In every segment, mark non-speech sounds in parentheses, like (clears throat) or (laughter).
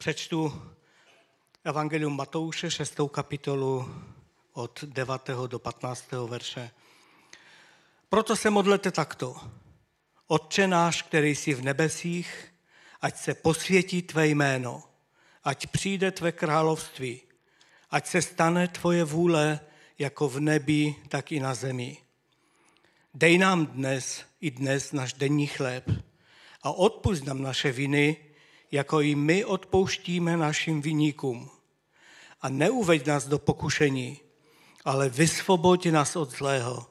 Přečtu Evangelium Matouše, 6. kapitolu od 9. do 15. verše. Proto se modlete takto. Otče náš, který jsi v nebesích, ať se posvětí tvé jméno, ať přijde tvé království, ať se stane tvoje vůle jako v nebi, tak i na zemi. Dej nám dnes i dnes náš denní chléb a odpust nám naše viny, jako i my odpouštíme našim viníkům. A neuveď nás do pokušení, ale vysvoboď nás od zlého.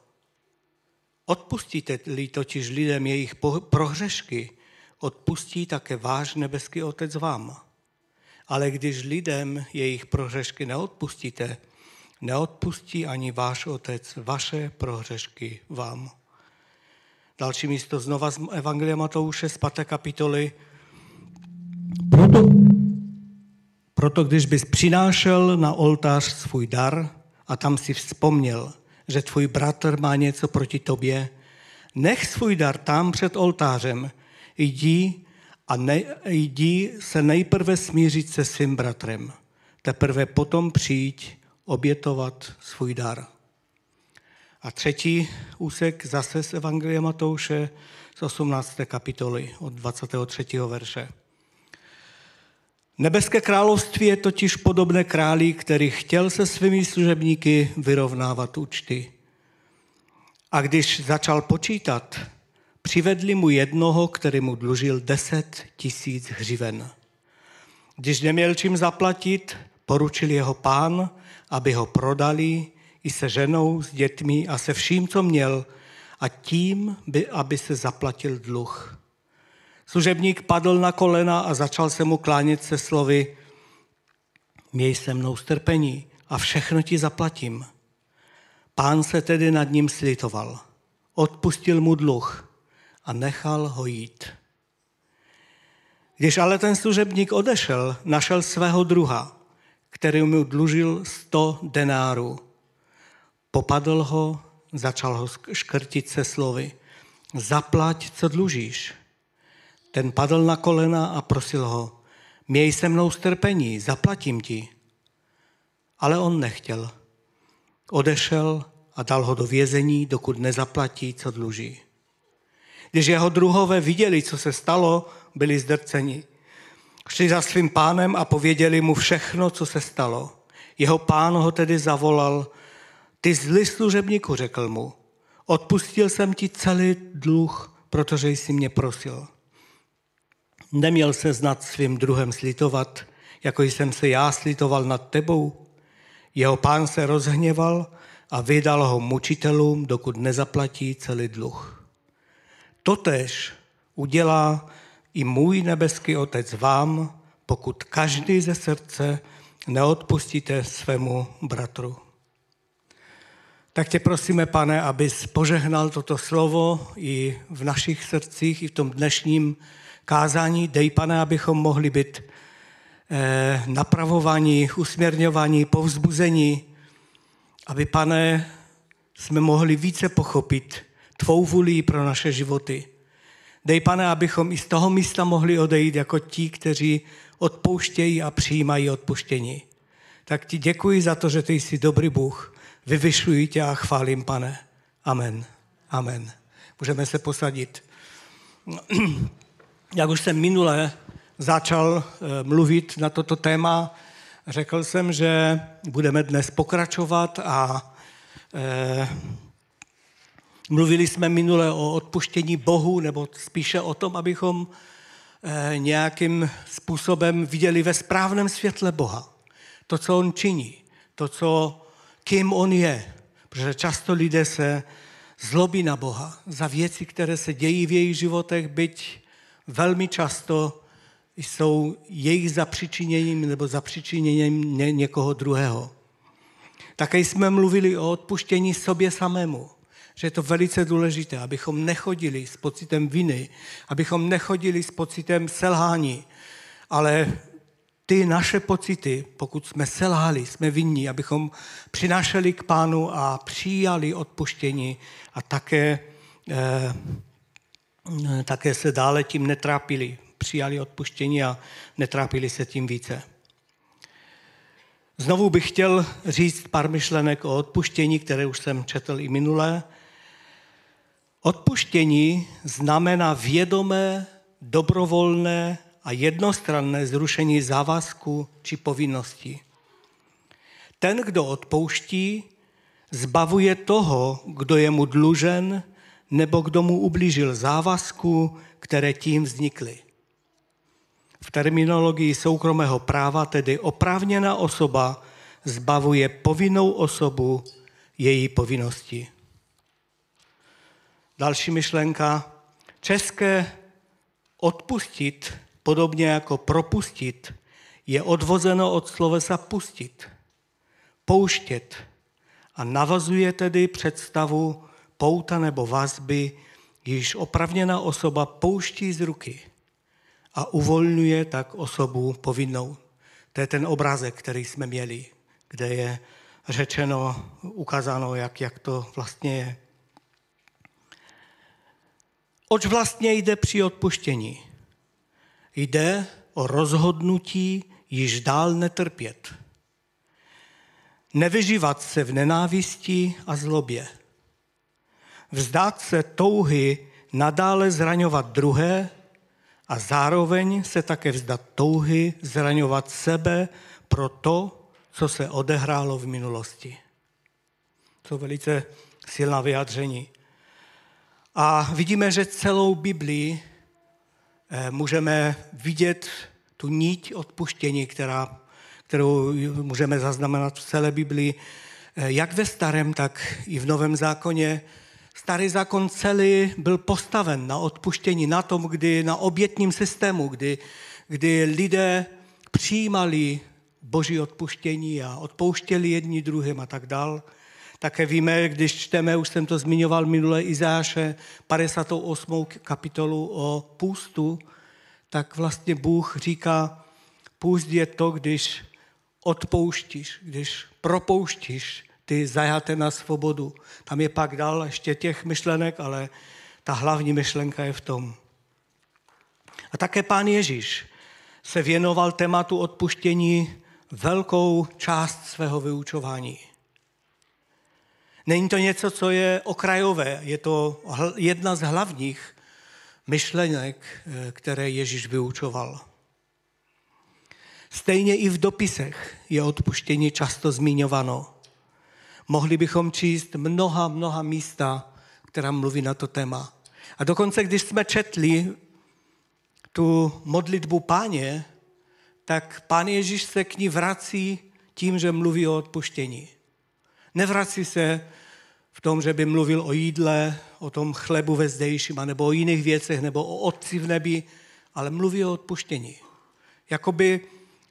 Odpustíte-li totiž lidem jejich prohřešky, odpustí také váš nebeský Otec vám. Ale když lidem jejich prohřešky neodpustíte, neodpustí ani váš Otec vaše prohřešky vám. Další místo znova z Evangelia Matouše z 5. kapitoly. Proto, proto když bys přinášel na oltář svůj dar a tam si vzpomněl, že tvůj bratr má něco proti tobě, nech svůj dar tam před oltářem, jdi a ne, jdi se nejprve smířit se svým bratrem. Teprve potom přijď obětovat svůj dar. A třetí úsek zase z Evangelia Matouše z 18. kapitoly od 23. verše. Nebeské království je totiž podobné králi, který chtěl se svými služebníky vyrovnávat účty. A když začal počítat, přivedli mu jednoho, který mu dlužil deset tisíc hřiven. Když neměl čím zaplatit, poručil jeho pán, aby ho prodali i se ženou, s dětmi a se vším, co měl, a tím, by, aby se zaplatil dluh. Služebník padl na kolena a začal se mu klánět se slovy Měj se mnou strpení a všechno ti zaplatím. Pán se tedy nad ním slitoval, odpustil mu dluh a nechal ho jít. Když ale ten služebník odešel, našel svého druha, který mu dlužil sto denárů. Popadl ho, začal ho škrtit se slovy. Zaplať, co dlužíš. Ten padl na kolena a prosil ho, měj se mnou strpení, zaplatím ti. Ale on nechtěl. Odešel a dal ho do vězení, dokud nezaplatí, co dluží. Když jeho druhové viděli, co se stalo, byli zdrceni. Šli za svým pánem a pověděli mu všechno, co se stalo. Jeho pán ho tedy zavolal, ty zlý služebníku, řekl mu, odpustil jsem ti celý dluh, protože jsi mě prosil. Neměl se znat svým druhem slitovat, jako jsem se já slitoval nad tebou. Jeho pán se rozhněval a vydal ho mučitelům, dokud nezaplatí celý dluh. Totež udělá i můj nebeský Otec vám, pokud každý ze srdce neodpustíte svému bratru. Tak tě prosíme, pane, abys požehnal toto slovo i v našich srdcích, i v tom dnešním kázání. Dej, pane, abychom mohli být eh, napravovaní, usměrňovaní, povzbuzení, aby, pane, jsme mohli více pochopit tvou vůli pro naše životy. Dej, pane, abychom i z toho místa mohli odejít jako ti, kteří odpouštějí a přijímají odpuštění. Tak ti děkuji za to, že ty jsi dobrý Bůh. Vyvyšuji tě a chválím, pane. Amen. Amen. Můžeme se posadit. (clears throat) Jak už jsem minule začal eh, mluvit na toto téma, řekl jsem, že budeme dnes pokračovat a eh, Mluvili jsme minule o odpuštění Bohu, nebo spíše o tom, abychom eh, nějakým způsobem viděli ve správném světle Boha. To, co On činí, to, co, kým On je. Protože často lidé se zlobí na Boha za věci, které se dějí v jejich životech, byť velmi často jsou jejich zapřičiněním nebo zapřičiněním někoho druhého. Také jsme mluvili o odpuštění sobě samému že je to velice důležité, abychom nechodili s pocitem viny, abychom nechodili s pocitem selhání, ale ty naše pocity, pokud jsme selhali, jsme vinní, abychom přinášeli k pánu a přijali odpuštění a také, eh, také se dále tím netrápili. přijali odpuštění a netrápili se tím více. Znovu bych chtěl říct pár myšlenek o odpuštění, které už jsem četl i minule. Odpuštění znamená vědomé, dobrovolné a jednostranné zrušení závazku či povinnosti. Ten, kdo odpouští, zbavuje toho, kdo je mu dlužen nebo kdo mu ublížil závazku, které tím vznikly. V terminologii soukromého práva tedy oprávněná osoba zbavuje povinnou osobu její povinnosti. Další myšlenka. České odpustit, podobně jako propustit, je odvozeno od slovesa pustit, pouštět a navazuje tedy představu pouta nebo vazby, již opravněná osoba pouští z ruky a uvolňuje tak osobu povinnou. To je ten obrázek, který jsme měli, kde je řečeno, ukázáno, jak, jak to vlastně je. Oč vlastně jde při odpuštění? Jde o rozhodnutí již dál netrpět. Nevyžívat se v nenávisti a zlobě. Vzdát se touhy nadále zraňovat druhé a zároveň se také vzdat touhy zraňovat sebe pro to, co se odehrálo v minulosti. To velice silná vyjádření. A vidíme, že celou Biblii eh, můžeme vidět tu níť odpuštění, která, kterou můžeme zaznamenat v celé Biblii, eh, jak ve starém, tak i v novém zákoně. Starý zákon celý byl postaven na odpuštění, na tom, kdy na obětním systému, kdy, kdy lidé přijímali boží odpuštění a odpouštěli jedni druhým a tak dál. Také víme, když čteme, už jsem to zmiňoval minule, Izáše 58. kapitolu o půstu, tak vlastně Bůh říká, půst je to, když odpouštíš, když propouštíš ty zajaté na svobodu. Tam je pak dál ještě těch myšlenek, ale ta hlavní myšlenka je v tom. A také pán Ježíš se věnoval tématu odpuštění velkou část svého vyučování. Není to něco, co je okrajové, je to jedna z hlavních myšlenek, eh, které Ježíš vyučoval. Stejně i v dopisech je odpuštění často zmiňováno. Mohli bychom číst mnoha, mnoha místa, která mluví na to téma. A dokonce, když jsme četli tu modlitbu páně, tak pán Ježíš se k ní vrací tím, že mluví o odpuštění. Nevrací se v tom, že by mluvil o jídle, o tom chlebu ve zdejším, nebo o jiných věcech, nebo o otci v nebi, ale mluví o odpuštění. Jakoby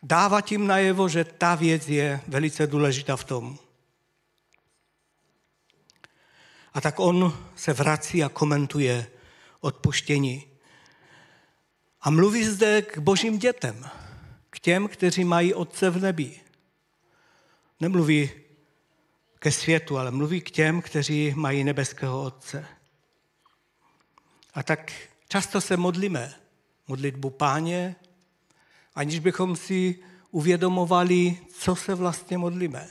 dává tím najevo, že ta věc je velice důležitá v tom. A tak on se vrací a komentuje odpuštění. A mluví zde k božím dětem, k těm, kteří mají Otce v nebi. Nemluví ke světu, ale mluví k těm, kteří mají nebeského Otce. A tak často se modlíme modlitbu páně, aniž bychom si uvědomovali, co se vlastně modlíme.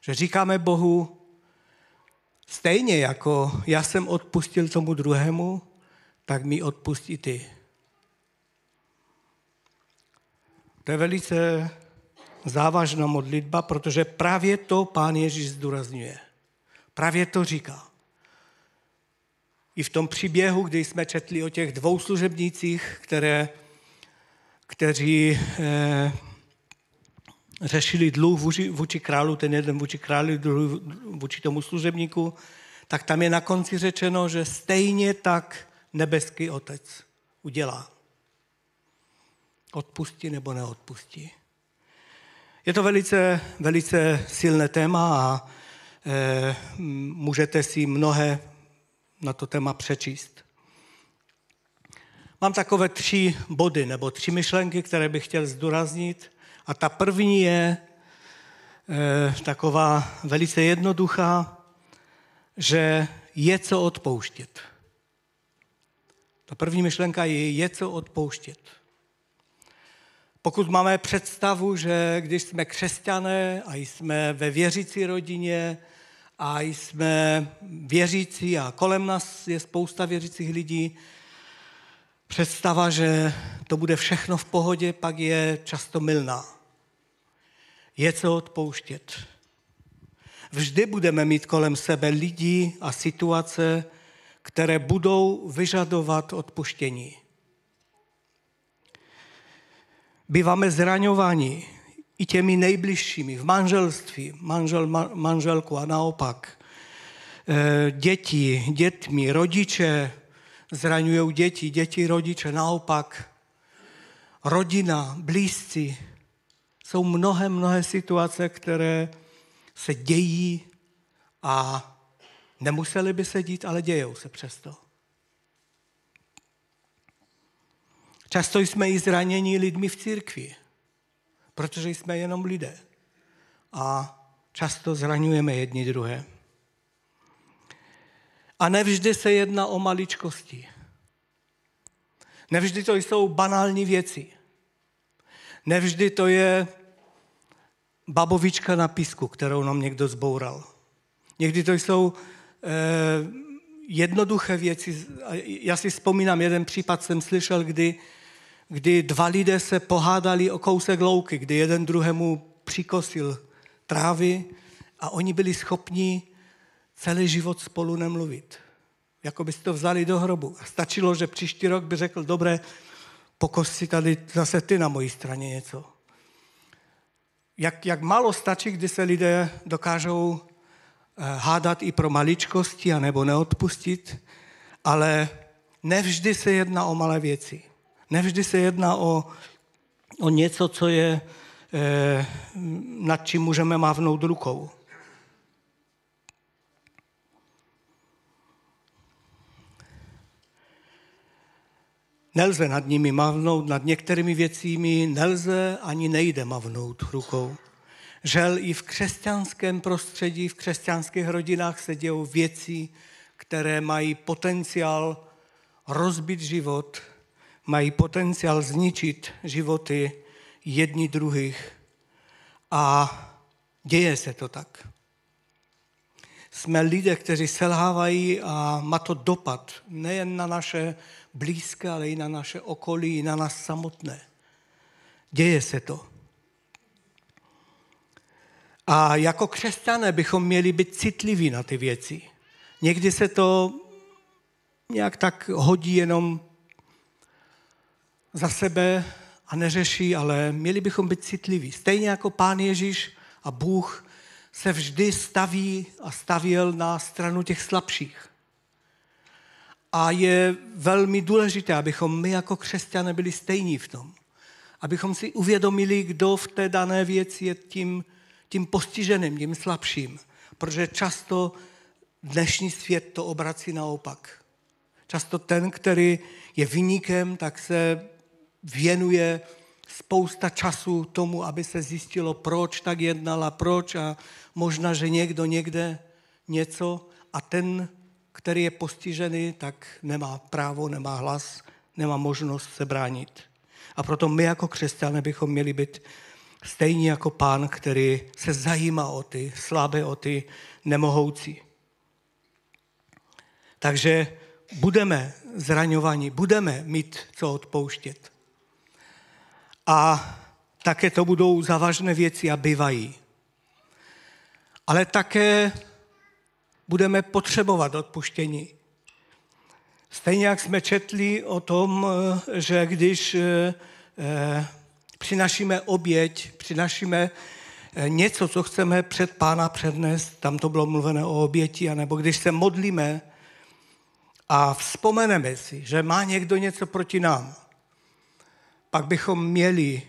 Že říkáme Bohu, stejně jako já jsem odpustil tomu druhému, tak mi odpustí ty. To je velice závažná modlitba, protože právě to pán Ježíš zdůrazňuje. Právě to říká. I v tom příběhu, kdy jsme četli o těch dvou služebnících, které, kteří eh, řešili dluh vůči, vůči králu, ten jeden vůči králi, druhý vůči tomu služebníku, tak tam je na konci řečeno, že stejně tak nebeský otec udělá. Odpustí nebo neodpustí. Je to velice, velice silné téma a e, můžete si mnohé na to téma přečíst. Mám takové tři body nebo tři myšlenky, které bych chtěl zdůraznit. A ta první je e, taková velice jednoduchá, že je co odpouštět. Ta první myšlenka je, je co odpouštět. Pokud máme představu, že když jsme křesťané a jsme ve věřící rodině a jsme věřící a kolem nás je spousta věřících lidí, představa, že to bude všechno v pohodě, pak je často milná. Je co odpouštět. Vždy budeme mít kolem sebe lidi a situace, které budou vyžadovat odpuštění. Býváme zraňováni i těmi nejbližšími v manželství, manžel, manželku a naopak. E, děti, dětmi, rodiče zraňují děti, děti rodiče, naopak. Rodina, blízci. Jsou mnohé, mnohé situace, které se dějí a nemuseli by se dít, ale dějou se přesto. Často jsme i zraněni lidmi v církvi, protože jsme jenom lidé. A často zraňujeme jedni druhé. A nevždy se jedná o maličkosti. Nevždy to jsou banální věci. Nevždy to je babovička na písku, kterou nám někdo zboural. Někdy to jsou eh, jednoduché věci. Já si vzpomínám, jeden případ jsem slyšel, kdy, kdy dva lidé se pohádali o kousek louky, kdy jeden druhému přikosil trávy a oni byli schopni celý život spolu nemluvit. Jako by si to vzali do hrobu. A stačilo, že příští rok by řekl, dobré, pokos si tady zase ty na mojí straně něco. Jak, jak málo stačí, kdy se lidé dokážou eh, hádat i pro maličkosti, anebo neodpustit, ale nevždy se jedná o malé věci. Nevždy se jedná o, o něco, co je, eh, nad čím můžeme mávnout rukou. Nelze nad nimi mavnout, nad některými věcími nelze ani nejde mavnout rukou. Žel i v křesťanském prostředí, v křesťanských rodinách se dějou věci, které mají potenciál rozbit život, mají potenciál zničit životy jedni druhých. A děje se to tak. Jsme lidé, kteří selhávají a má to dopad nejen na naše blízké, ale i na naše okolí, i na nás samotné. Děje se to. A jako křesťané bychom měli být citliví na ty věci. Někdy se to nějak tak hodí jenom za sebe a neřeší, ale měli bychom být citliví. Stejně jako Pán Ježíš a Bůh se vždy staví a stavěl na stranu těch slabších. A je velmi důležité, abychom my jako křesťané byli stejní v tom. Abychom si uvědomili, kdo v té dané věci je tím, tím postiženým, tím slabším. Protože často dnešní svět to obrací naopak. Často ten, který je vyníkem, tak se věnuje spousta času tomu, aby se zjistilo, proč tak jednala, proč a možná, že někdo někde něco a ten který je postižený, tak nemá právo, nemá hlas, nemá možnost se bránit. A proto my jako křesťané bychom měli být stejní jako pán, který se zajímá o ty slabé, o ty nemohoucí. Takže budeme zraňovaní, budeme mít co odpouštět. A také to budou závažné věci a bývají. Ale také budeme potřebovat odpuštění. Stejně jak jsme četli o tom, eh, že když eh, eh, přinašíme oběť, přinašíme něco, co chceme před pána přednést, tam to bylo mluvené o oběti, anebo když se modlíme a vzpomeneme si, že má někdo něco proti nám, pak bychom měli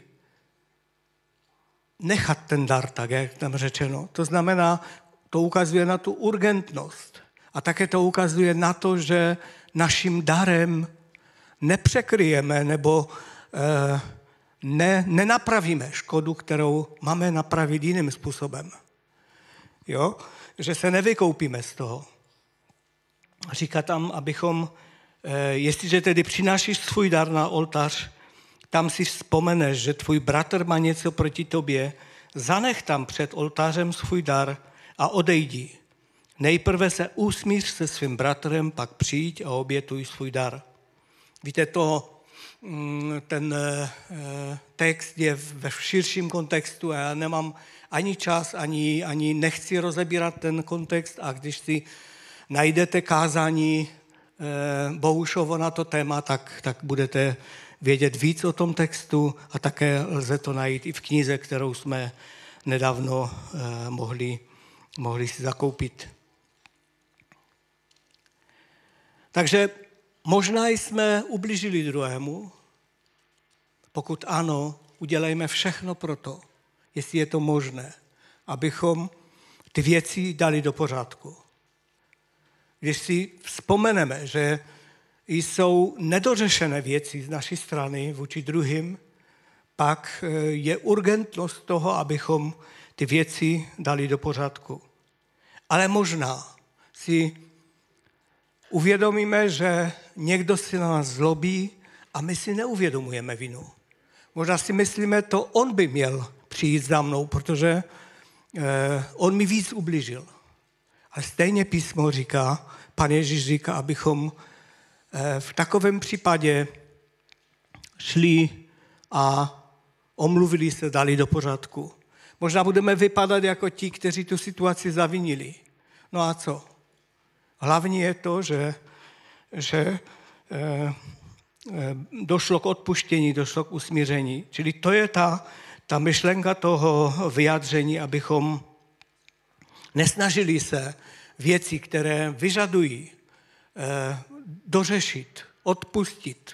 nechat ten dar, tak jak tam řečeno. To znamená to ukazuje na tu urgentnost. A také to ukazuje na to, že naším darem nepřekryjeme nebo eh, ne, nenapravíme škodu, kterou máme napravit jiným způsobem. Jo? Že se nevykoupíme z toho. Říká tam, abychom Eh, jestliže tedy přinášíš svůj dar na oltář, tam si vzpomeneš, že tvůj bratr má něco proti tobě, zanech tam před oltářem svůj dar a odejdi. Nejprve se usmíř se svým bratrem, pak přijď a obětuj svůj dar. Víte, to, mm, ten eh, text je ve širším kontextu a já nemám ani čas, ani, ani nechci rozebírat ten kontext a když si najdete kázání eh, Bohušovo na to téma, tak, tak budete vědět víc o tom textu a také lze to najít i v knize, kterou jsme nedávno eh, mohli, mohli si zakoupit. Takže možná jsme ublížili druhému, pokud ano, udělejme všechno pro to, jestli je to možné, abychom ty věci dali do pořádku. Když si vzpomeneme, že jsou nedořešené věci z naší strany vůči druhým, pak eh, je urgentnost toho, abychom ty věci dali do pořádku. Ale možná si uvědomíme, že někdo si na nás zlobí a my si neuvědomujeme vinu. Možná si myslíme, to on by měl přijít za mnou, protože eh, on mi víc ubližil. Ale stejně písmo říká, pan Ježíš říká, abychom eh, v takovém případě šli a omluvili se, dali do pořádku. Možná budeme vypadat jako ti, kteří tu situaci zavinili. No a co? Hlavní je to, že, že eh, Eh, došlo k odpuštění, došlo k usmíření. Čili to je ta, ta myšlenka toho vyjádření, abychom nesnažili se věci, které vyžadují eh, dořešit, odpustit,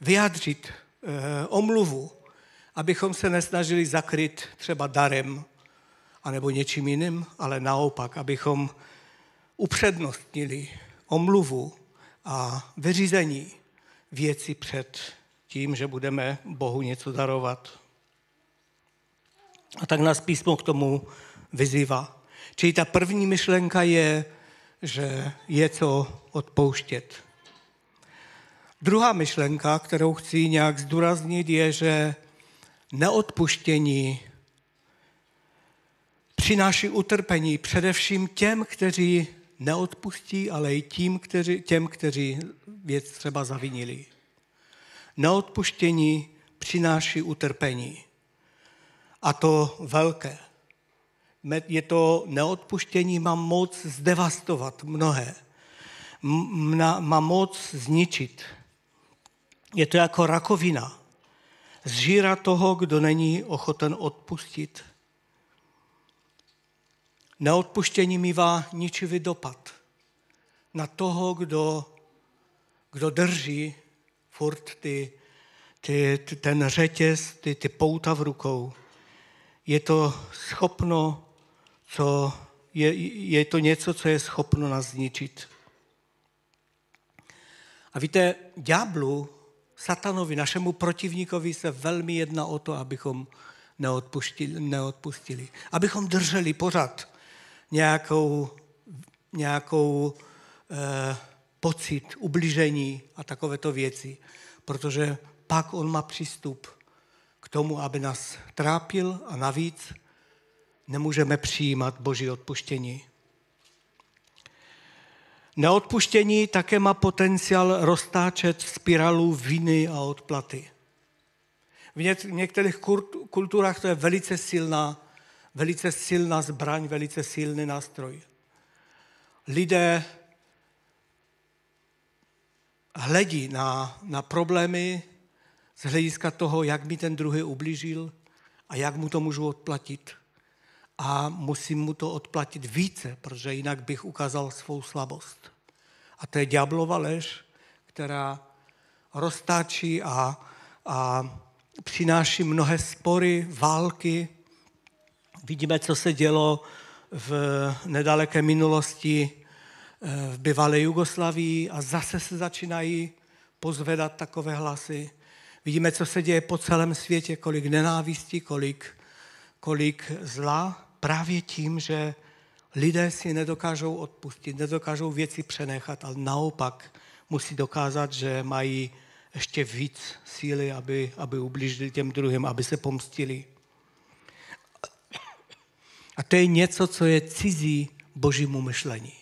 vyjádřit eh, omluvu, abychom se nesnažili zakryt třeba darem anebo něčím jiným, ale naopak, abychom upřednostnili omluvu a vyřízení věci před tím, že budeme Bohu něco darovat. A tak nás písmo k tomu vyzývá. Čili ta první myšlenka je, že je co odpouštět. Druhá myšlenka, kterou chci nějak zdůraznit, je, že neodpuštění přináší utrpení především těm, kteří neodpustí, ale i tím, kteří, těm, kteří věc třeba zavinili. Neodpuštění přináší utrpení. A to velké. Je to neodpuštění, má moc zdevastovat mnohé. Má moc zničit. Je to jako rakovina. Zžíra toho, kdo není ochoten odpustit. Neodpuštění mývá ničivý dopad na toho, kdo, kdo drží furt ty, ty, ty, ten řetěz, ty, ty pouta v rukou. Je to schopno, co, je, je to něco, co je schopno nás zničit. A víte, ďáblu, satanovi, našemu protivníkovi se velmi jedná o to, abychom neodpustili, neodpustili. Abychom drželi pořád nějakou, nějakou eh, pocit ubližení a takovéto věci, protože pak on má přístup k tomu, aby nás trápil a navíc nemůžeme přijímat Boží odpuštění. Neodpuštění také má potenciál roztáčet spirálu viny a odplaty. V některých kulturách to je velice silná velice silná zbraň, velice silný nástroj. Lidé hledí na, na problémy z hlediska toho, jak mi ten druhý ublížil a jak mu to můžu odplatit. A musím mu to odplatit více, protože jinak bych ukázal svou slabost. A to je ďáblova lež, která roztáčí a, a přináší mnohé spory, války, Vidíme, co se dělo v nedaleké minulosti eh, v bývalé Jugoslavii a zase se začínají pozvedat takové hlasy. Vidíme, co se děje po celém světě, kolik nenávistí, kolik, kolik zla, právě tím, že lidé si nedokážou odpustit, nedokážou věci přenechat, ale naopak musí dokázat, že mají ještě víc síly, aby, aby ublížili těm druhým, aby se pomstili. A to je něco, co je cizí božímu myšlení.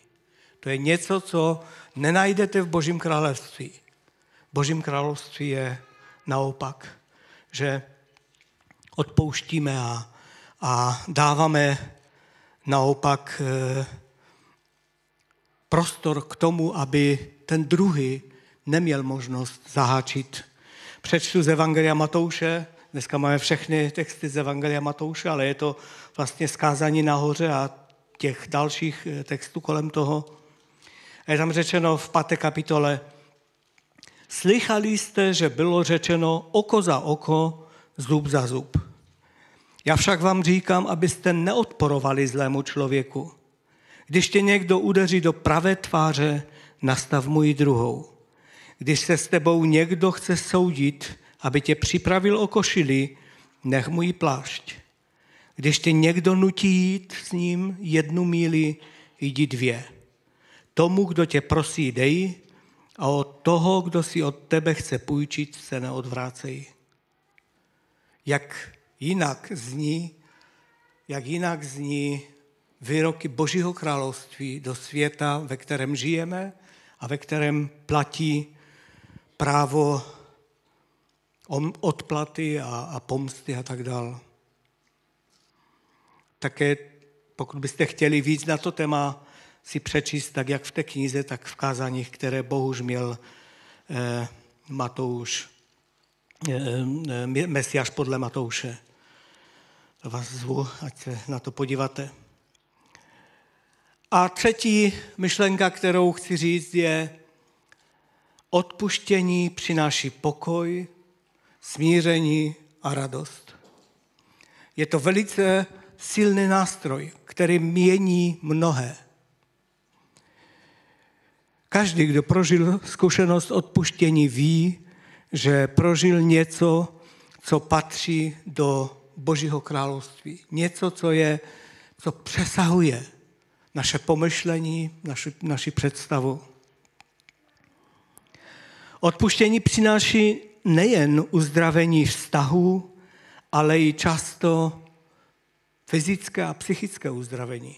To je něco, co nenajdete v božím království. V božím království je naopak, že odpouštíme a, a dáváme naopak eh, prostor k tomu, aby ten druhý neměl možnost zaháčit. Přečtu z Evangelia Matouše, dneska máme všechny texty z Evangelia Matouše, ale je to vlastně skázání nahoře a těch dalších eh, textů kolem toho. A je tam řečeno v páté kapitole, slychali jste, že bylo řečeno oko za oko, zub za zub. Já však vám říkám, abyste neodporovali zlému člověku. Když tě někdo udeří do pravé tváře, nastav mu ji druhou. Když se s tebou někdo chce soudit, aby tě připravil o košili, nech mu ji plášť. Když tě někdo nutí jít s ním jednu míli, jdi dvě. Tomu, kdo tě prosí, dej, a od toho, kdo si od tebe chce půjčit, se neodvrácej. Jak jinak zní, jak jinak zní výroky Božího království do světa, ve kterém žijeme a ve kterém platí právo odplaty a, a pomsty a tak dále. Také pokud byste chtěli víc na to téma si přečíst, tak jak v té knize, tak v kázaních, které bohuž měl eh, Matouš, eh, eh, Mesiáš podle Matouše. Vás zvu, ať se na to podíváte. A třetí myšlenka, kterou chci říct, je odpuštění přináší pokoj, smíření a radost. Je to velice silný nástroj, který mění mnohé. Každý, kdo prožil zkušenost odpuštění, ví, že prožil něco, co patří do Božího království. Něco, co je, co přesahuje naše pomyšlení, naši, naši představu. Odpuštění přináší nejen uzdravení vztahů, ale i často fyzické a psychické uzdravení.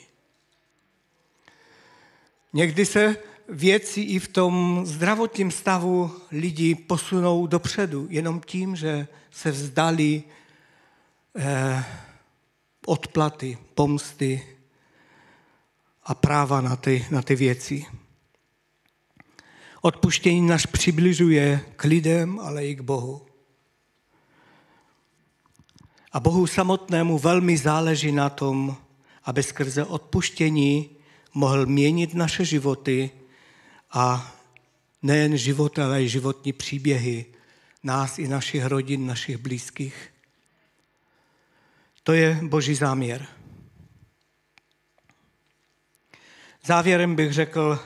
Někdy se věci i v tom zdravotním stavu lidi posunou dopředu, jenom tím, že se vzdali eh, odplaty, pomsty a práva na ty, na ty věci. Odpuštění nás přibližuje k lidem, ale i k Bohu. A Bohu samotnému velmi záleží na tom, aby skrze odpuštění mohl měnit naše životy a nejen život, ale i životní příběhy nás i našich rodin, našich blízkých. To je boží záměr. Závěrem bych řekl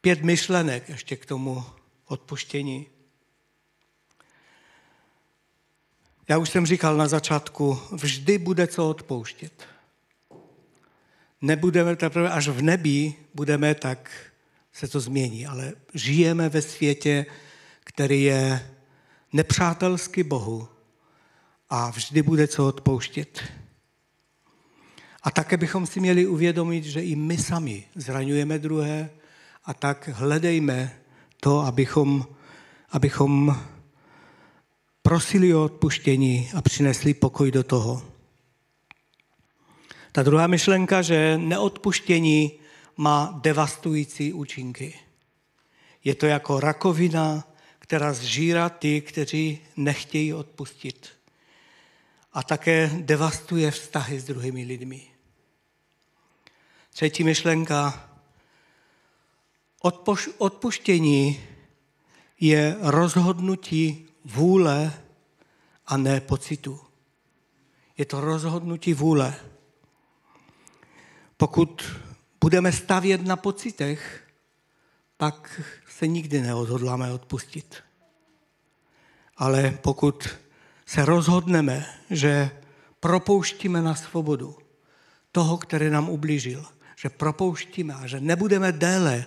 pět myšlenek ještě k tomu odpuštění. Já už jsem říkal na začátku, vždy bude co odpouštět. Nebudeme teprve až v nebi, budeme tak se to změní, ale žijeme ve světě, který je nepřátelský Bohu a vždy bude co odpouštět. A také bychom si měli uvědomit, že i my sami zraňujeme druhé a tak hledejme to, abychom, abychom prosili o odpuštění a přinesli pokoj do toho. Ta druhá myšlenka, že neodpuštění má devastující účinky. Je to jako rakovina, která zžírá ty, kteří nechtějí odpustit. A také devastuje vztahy s druhými lidmi. Třetí myšlenka. Odpuštění je rozhodnutí vůle a ne pocitu. Je to rozhodnutí vůle. Pokud budeme stavět na pocitech, pak se nikdy neodhodláme odpustit. Ale pokud se rozhodneme, že propouštíme na svobodu toho, který nám ublížil, že propouštíme a že nebudeme déle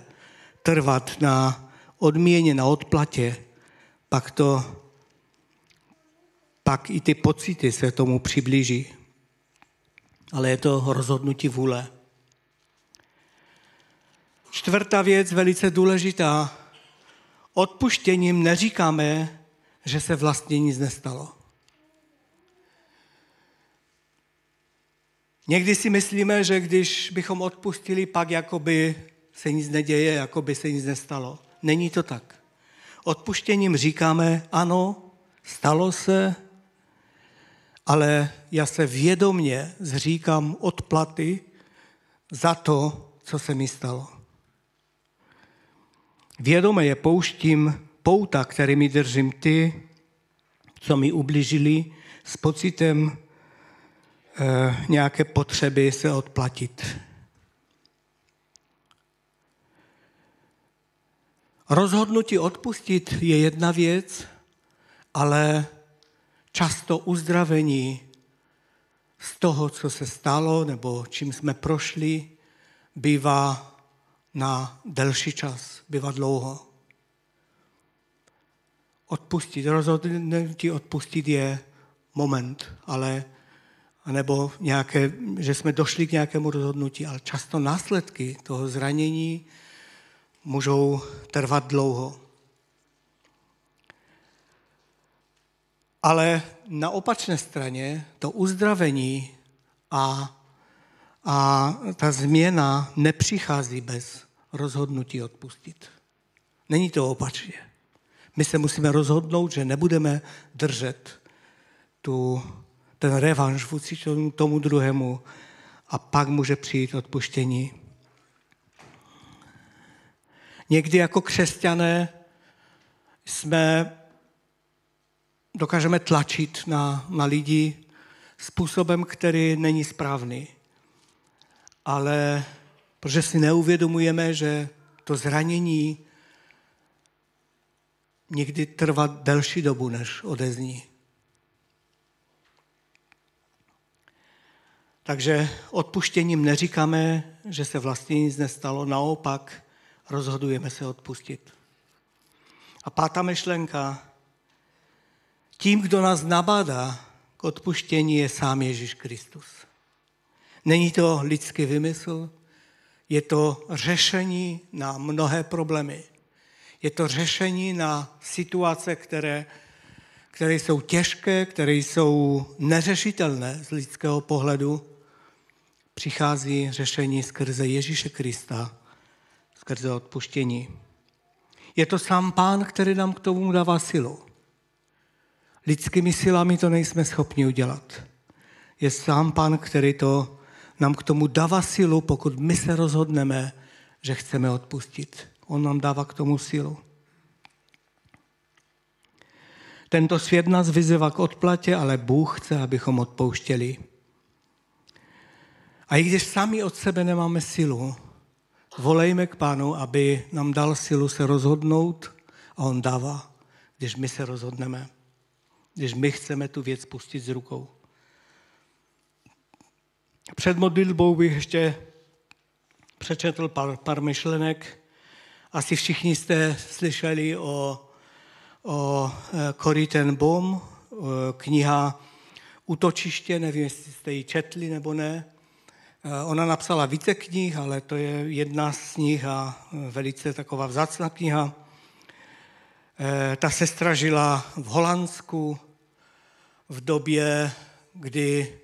trvat na odměně, na odplatě, pak to pak i ty pocity se tomu přiblíží. Ale je to rozhodnutí vůle. Čtvrtá věc, velice důležitá. Odpuštěním neříkáme, že se vlastně nic nestalo. Někdy si myslíme, že když bychom odpustili, pak jakoby se nic neděje, jako by se nic nestalo. Není to tak. Odpuštěním říkáme, ano, stalo se, ale já se vědomně zříkám odplaty za to, co se mi stalo. Vědome je pouštím pouta, kterými držím ty, co mi ubližili, s pocitem nějaké potřeby se odplatit. Rozhodnutí odpustit je jedna věc, ale často uzdravení z toho, co se stalo nebo čím jsme prošli, bývá na delší čas, bývá dlouho. Odpustit, rozhodnutí odpustit je moment, ale nebo nějaké, že jsme došli k nějakému rozhodnutí, ale často následky toho zranění můžou trvat dlouho. Ale na opačné straně to uzdravení a, a ta změna nepřichází bez rozhodnutí odpustit. Není to opačně. My se musíme rozhodnout, že nebudeme držet tu, ten revanš vůči tomu druhému a pak může přijít odpuštění. Někdy jako křesťané jsme, dokážeme tlačit na, na lidi způsobem, který není správný. Ale protože si neuvědomujeme, že to zranění někdy trvá delší dobu, než odezní. Takže odpuštěním neříkáme, že se vlastně nic nestalo, naopak rozhodujeme se odpustit. A pátá myšlenka, tím, kdo nás nabádá k odpuštění, je sám Ježíš Kristus. Není to lidský vymysl, je to řešení na mnohé problémy. Je to řešení na situace, které, které jsou těžké, které jsou neřešitelné z lidského pohledu. Přichází řešení skrze Ježíše Krista, skrze odpuštění. Je to sám pán, který nám k tomu dává silu. Lidskými silami to nejsme schopni udělat. Je sám pán, který to nám k tomu dává silu, pokud my se rozhodneme, že chceme odpustit. On nám dává k tomu silu. Tento svět nás vyzývá k odplatě, ale Bůh chce, abychom odpouštěli. A i když sami od sebe nemáme silu, volejme k Pánu, aby nám dal silu se rozhodnout a On dává, když my se rozhodneme, když my chceme tu věc pustit z rukou. Před modlitbou bych ještě přečetl pár, pár myšlenek. Asi všichni jste slyšeli o, o Cory ten Bom, kniha Utočiště, nevím, jestli jste ji četli nebo ne. E, ona napsala více knih, ale to je jedna z nich a velice taková vzácná kniha. E, ta sestra žila v Holandsku v době, kdy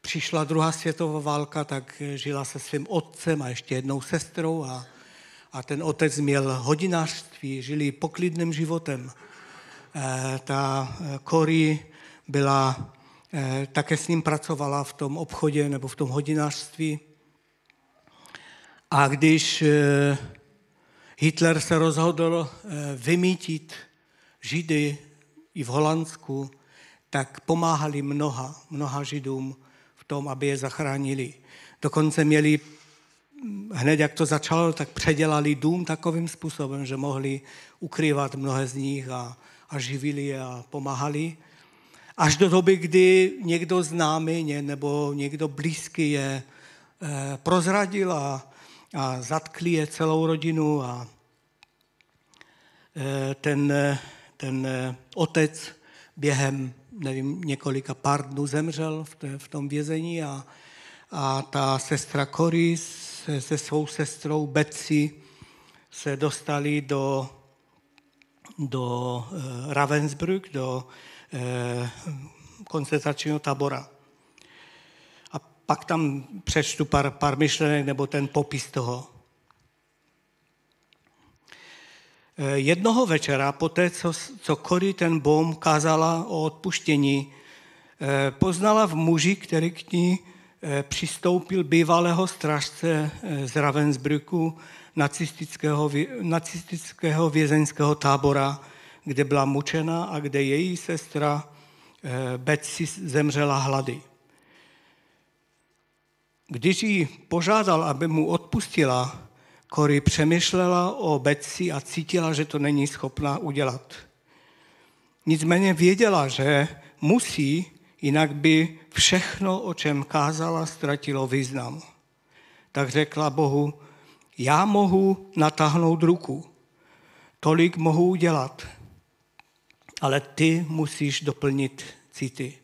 přišla druhá světová válka, tak žila se svým otcem a ještě jednou sestrou a, a ten otec měl hodinářství, žili poklidným životem. Ta Cory byla, také s ním pracovala v tom obchodě nebo v tom hodinářství. A když e, Hitler se rozhodl vymítit Židy i v Holandsku, tak pomáhali mnoha, mnoha Židům tom, aby je zachránili. Dokonce měli, hned jak to začalo, tak předělali dům takovým způsobem, že mohli ukrývat mnohé z nich a, a živili je a pomáhali. Až do doby, kdy někdo známý nebo někdo blízký je eh, prozradil a, a zatkli je celou rodinu a, eh, ten, ten otec během, nevím, několika pár dnů zemřel v, té, v tom vězení a, a ta sestra Cory se, se svou sestrou Betsy se dostali do, do Ravensbrück, do koncentračního tábora. A pak tam přečtu pár, pár myšlenek nebo ten popis toho. Eh, jednoho večera, poté, co, co Cory ten Bom kázala o odpuštění, eh, poznala v muži, který k ní eh, přistoupil bývalého strážce z Ravensbrücku nacistického, nacistického vězeňského tábora, kde byla mučena a kde její sestra Betsy zemřela hlady. Když ji požádal, aby mu odpustila, Kory přemýšlela o Betsy a cítila, že to není schopná udělat. Nicméně věděla, že musí, jinak by všechno, o čem kázala, ztratilo význam. Tak řekla Bohu, já mohu natáhnout ruku, tolik mohu udělat, ale ty musíš doplnit city.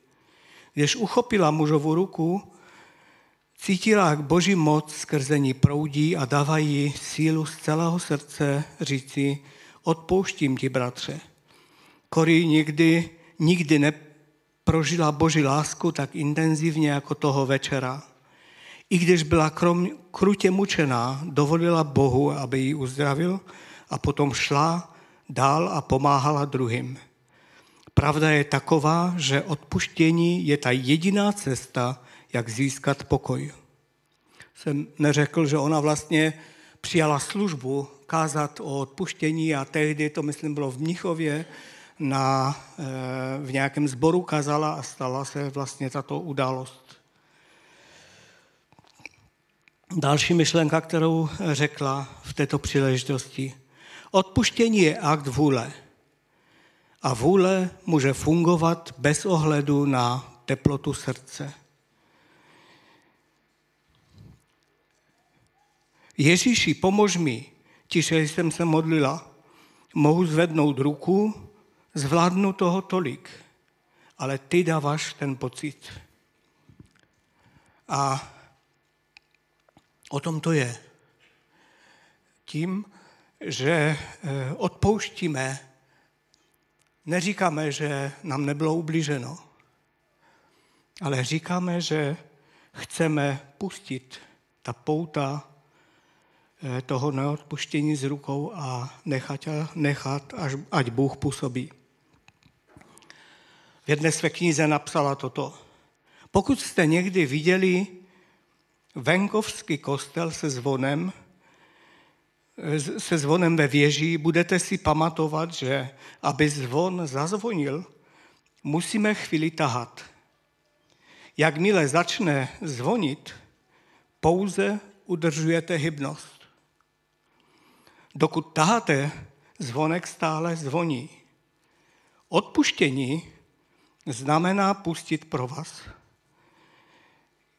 Když uchopila mužovu ruku, Cítila, jak boží moc skrze ní proudí a dává jí sílu z celého srdce říci, odpouštím ti, bratře. Kory nikdy, nikdy neprožila boží lásku tak intenzivně jako toho večera. I když byla krom, krutě mučená, dovolila Bohu, aby ji uzdravil a potom šla dál a pomáhala druhým. Pravda je taková, že odpuštění je ta jediná cesta, jak získat pokoj. Jsem neřekl, že ona vlastně přijala službu kázat o odpuštění a tehdy, to myslím bylo v Mnichově, na, eh, v nějakém sboru kazala a stala se vlastně tato událost. Další myšlenka, kterou řekla v této příležitosti. Odpuštění je akt vůle. A vůle může fungovat bez ohledu na teplotu srdce. Ježíši, pomož mi, tiše jsem se modlila, mohu zvednout ruku, zvládnu toho tolik, ale ty dáváš ten pocit. A o tom to je. Tím, že eh, odpouštíme, neříkáme, že nám nebylo ublíženo, ale říkáme, že chceme pustit ta pouta Eh, toho neodpuštění z rukou a nechat, nechat až, ať Bůh působí. V jedné své knize napsala toto. Pokud jste někdy viděli venkovský kostel se zvonem, se zvonem ve věži, budete si pamatovat, že aby zvon zazvonil, musíme chvíli tahat. Jakmile začne zvonit, pouze udržujete hybnost. Dokud taháte, zvonek stále zvoní. Odpuštění znamená pustit pro vás.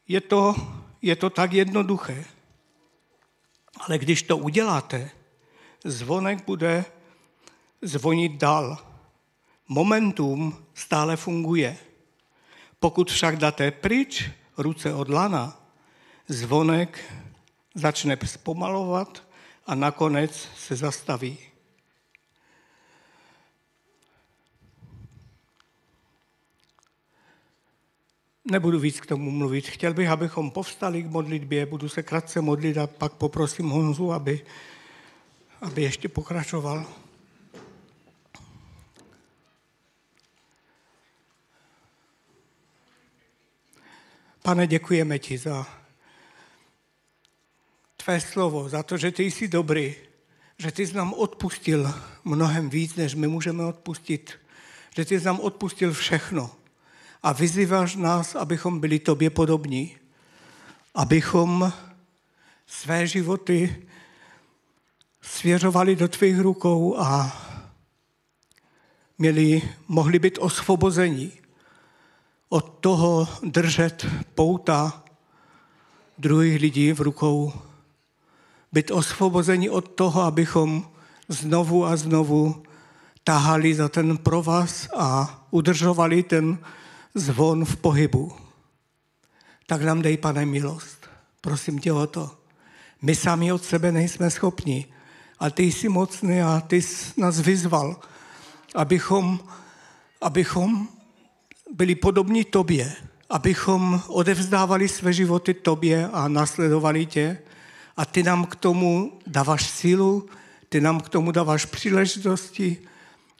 Je to, je to tak jednoduché. Ale když to uděláte, zvonek bude zvonit dál. Momentum stále funguje. Pokud však dáte pryč ruce od lana, zvonek začne zpomalovat a nakonec se zastaví. Nebudu víc k tomu mluvit. Chtěl bych, abychom povstali k modlitbě, budu se krátce modlit a pak poprosím Honzu, aby, aby ještě pokračoval. Pane, děkujeme ti za tvé slovo, za to, že ty jsi dobrý, že ty jsi nám odpustil mnohem víc, než my můžeme odpustit, že ty jsi nám odpustil všechno a vyzýváš nás, abychom byli tobě podobní, abychom své životy svěřovali do tvých rukou a měli, mohli být osvobozeni od toho držet pouta druhých lidí v rukou. Být osvobozeni od toho, abychom znovu a znovu tahali za ten provaz a udržovali ten zvon v pohybu. Tak nám dej, pane, milost. Prosím tě o to. My sami od sebe nejsme schopni, a ty jsi mocný a ty jsi nás vyzval, abychom, abychom byli podobní tobě, abychom odevzdávali své životy tobě a nasledovali tě. A ty nám k tomu dáváš sílu, ty nám k tomu dáváš příležitosti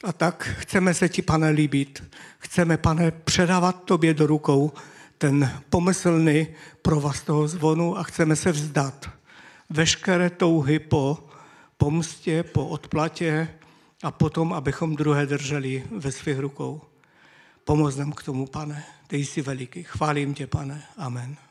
a tak chceme se ti, pane, líbit. Chceme, pane, předávat tobě do rukou ten pomyslný provaz toho zvonu a chceme se vzdat. Veškeré touhy po pomstě, po odplatě a potom, abychom druhé drželi ve svých rukou. Pomoz nám k tomu, pane. Ty jsi veliký. Chválím tě, pane. Amen.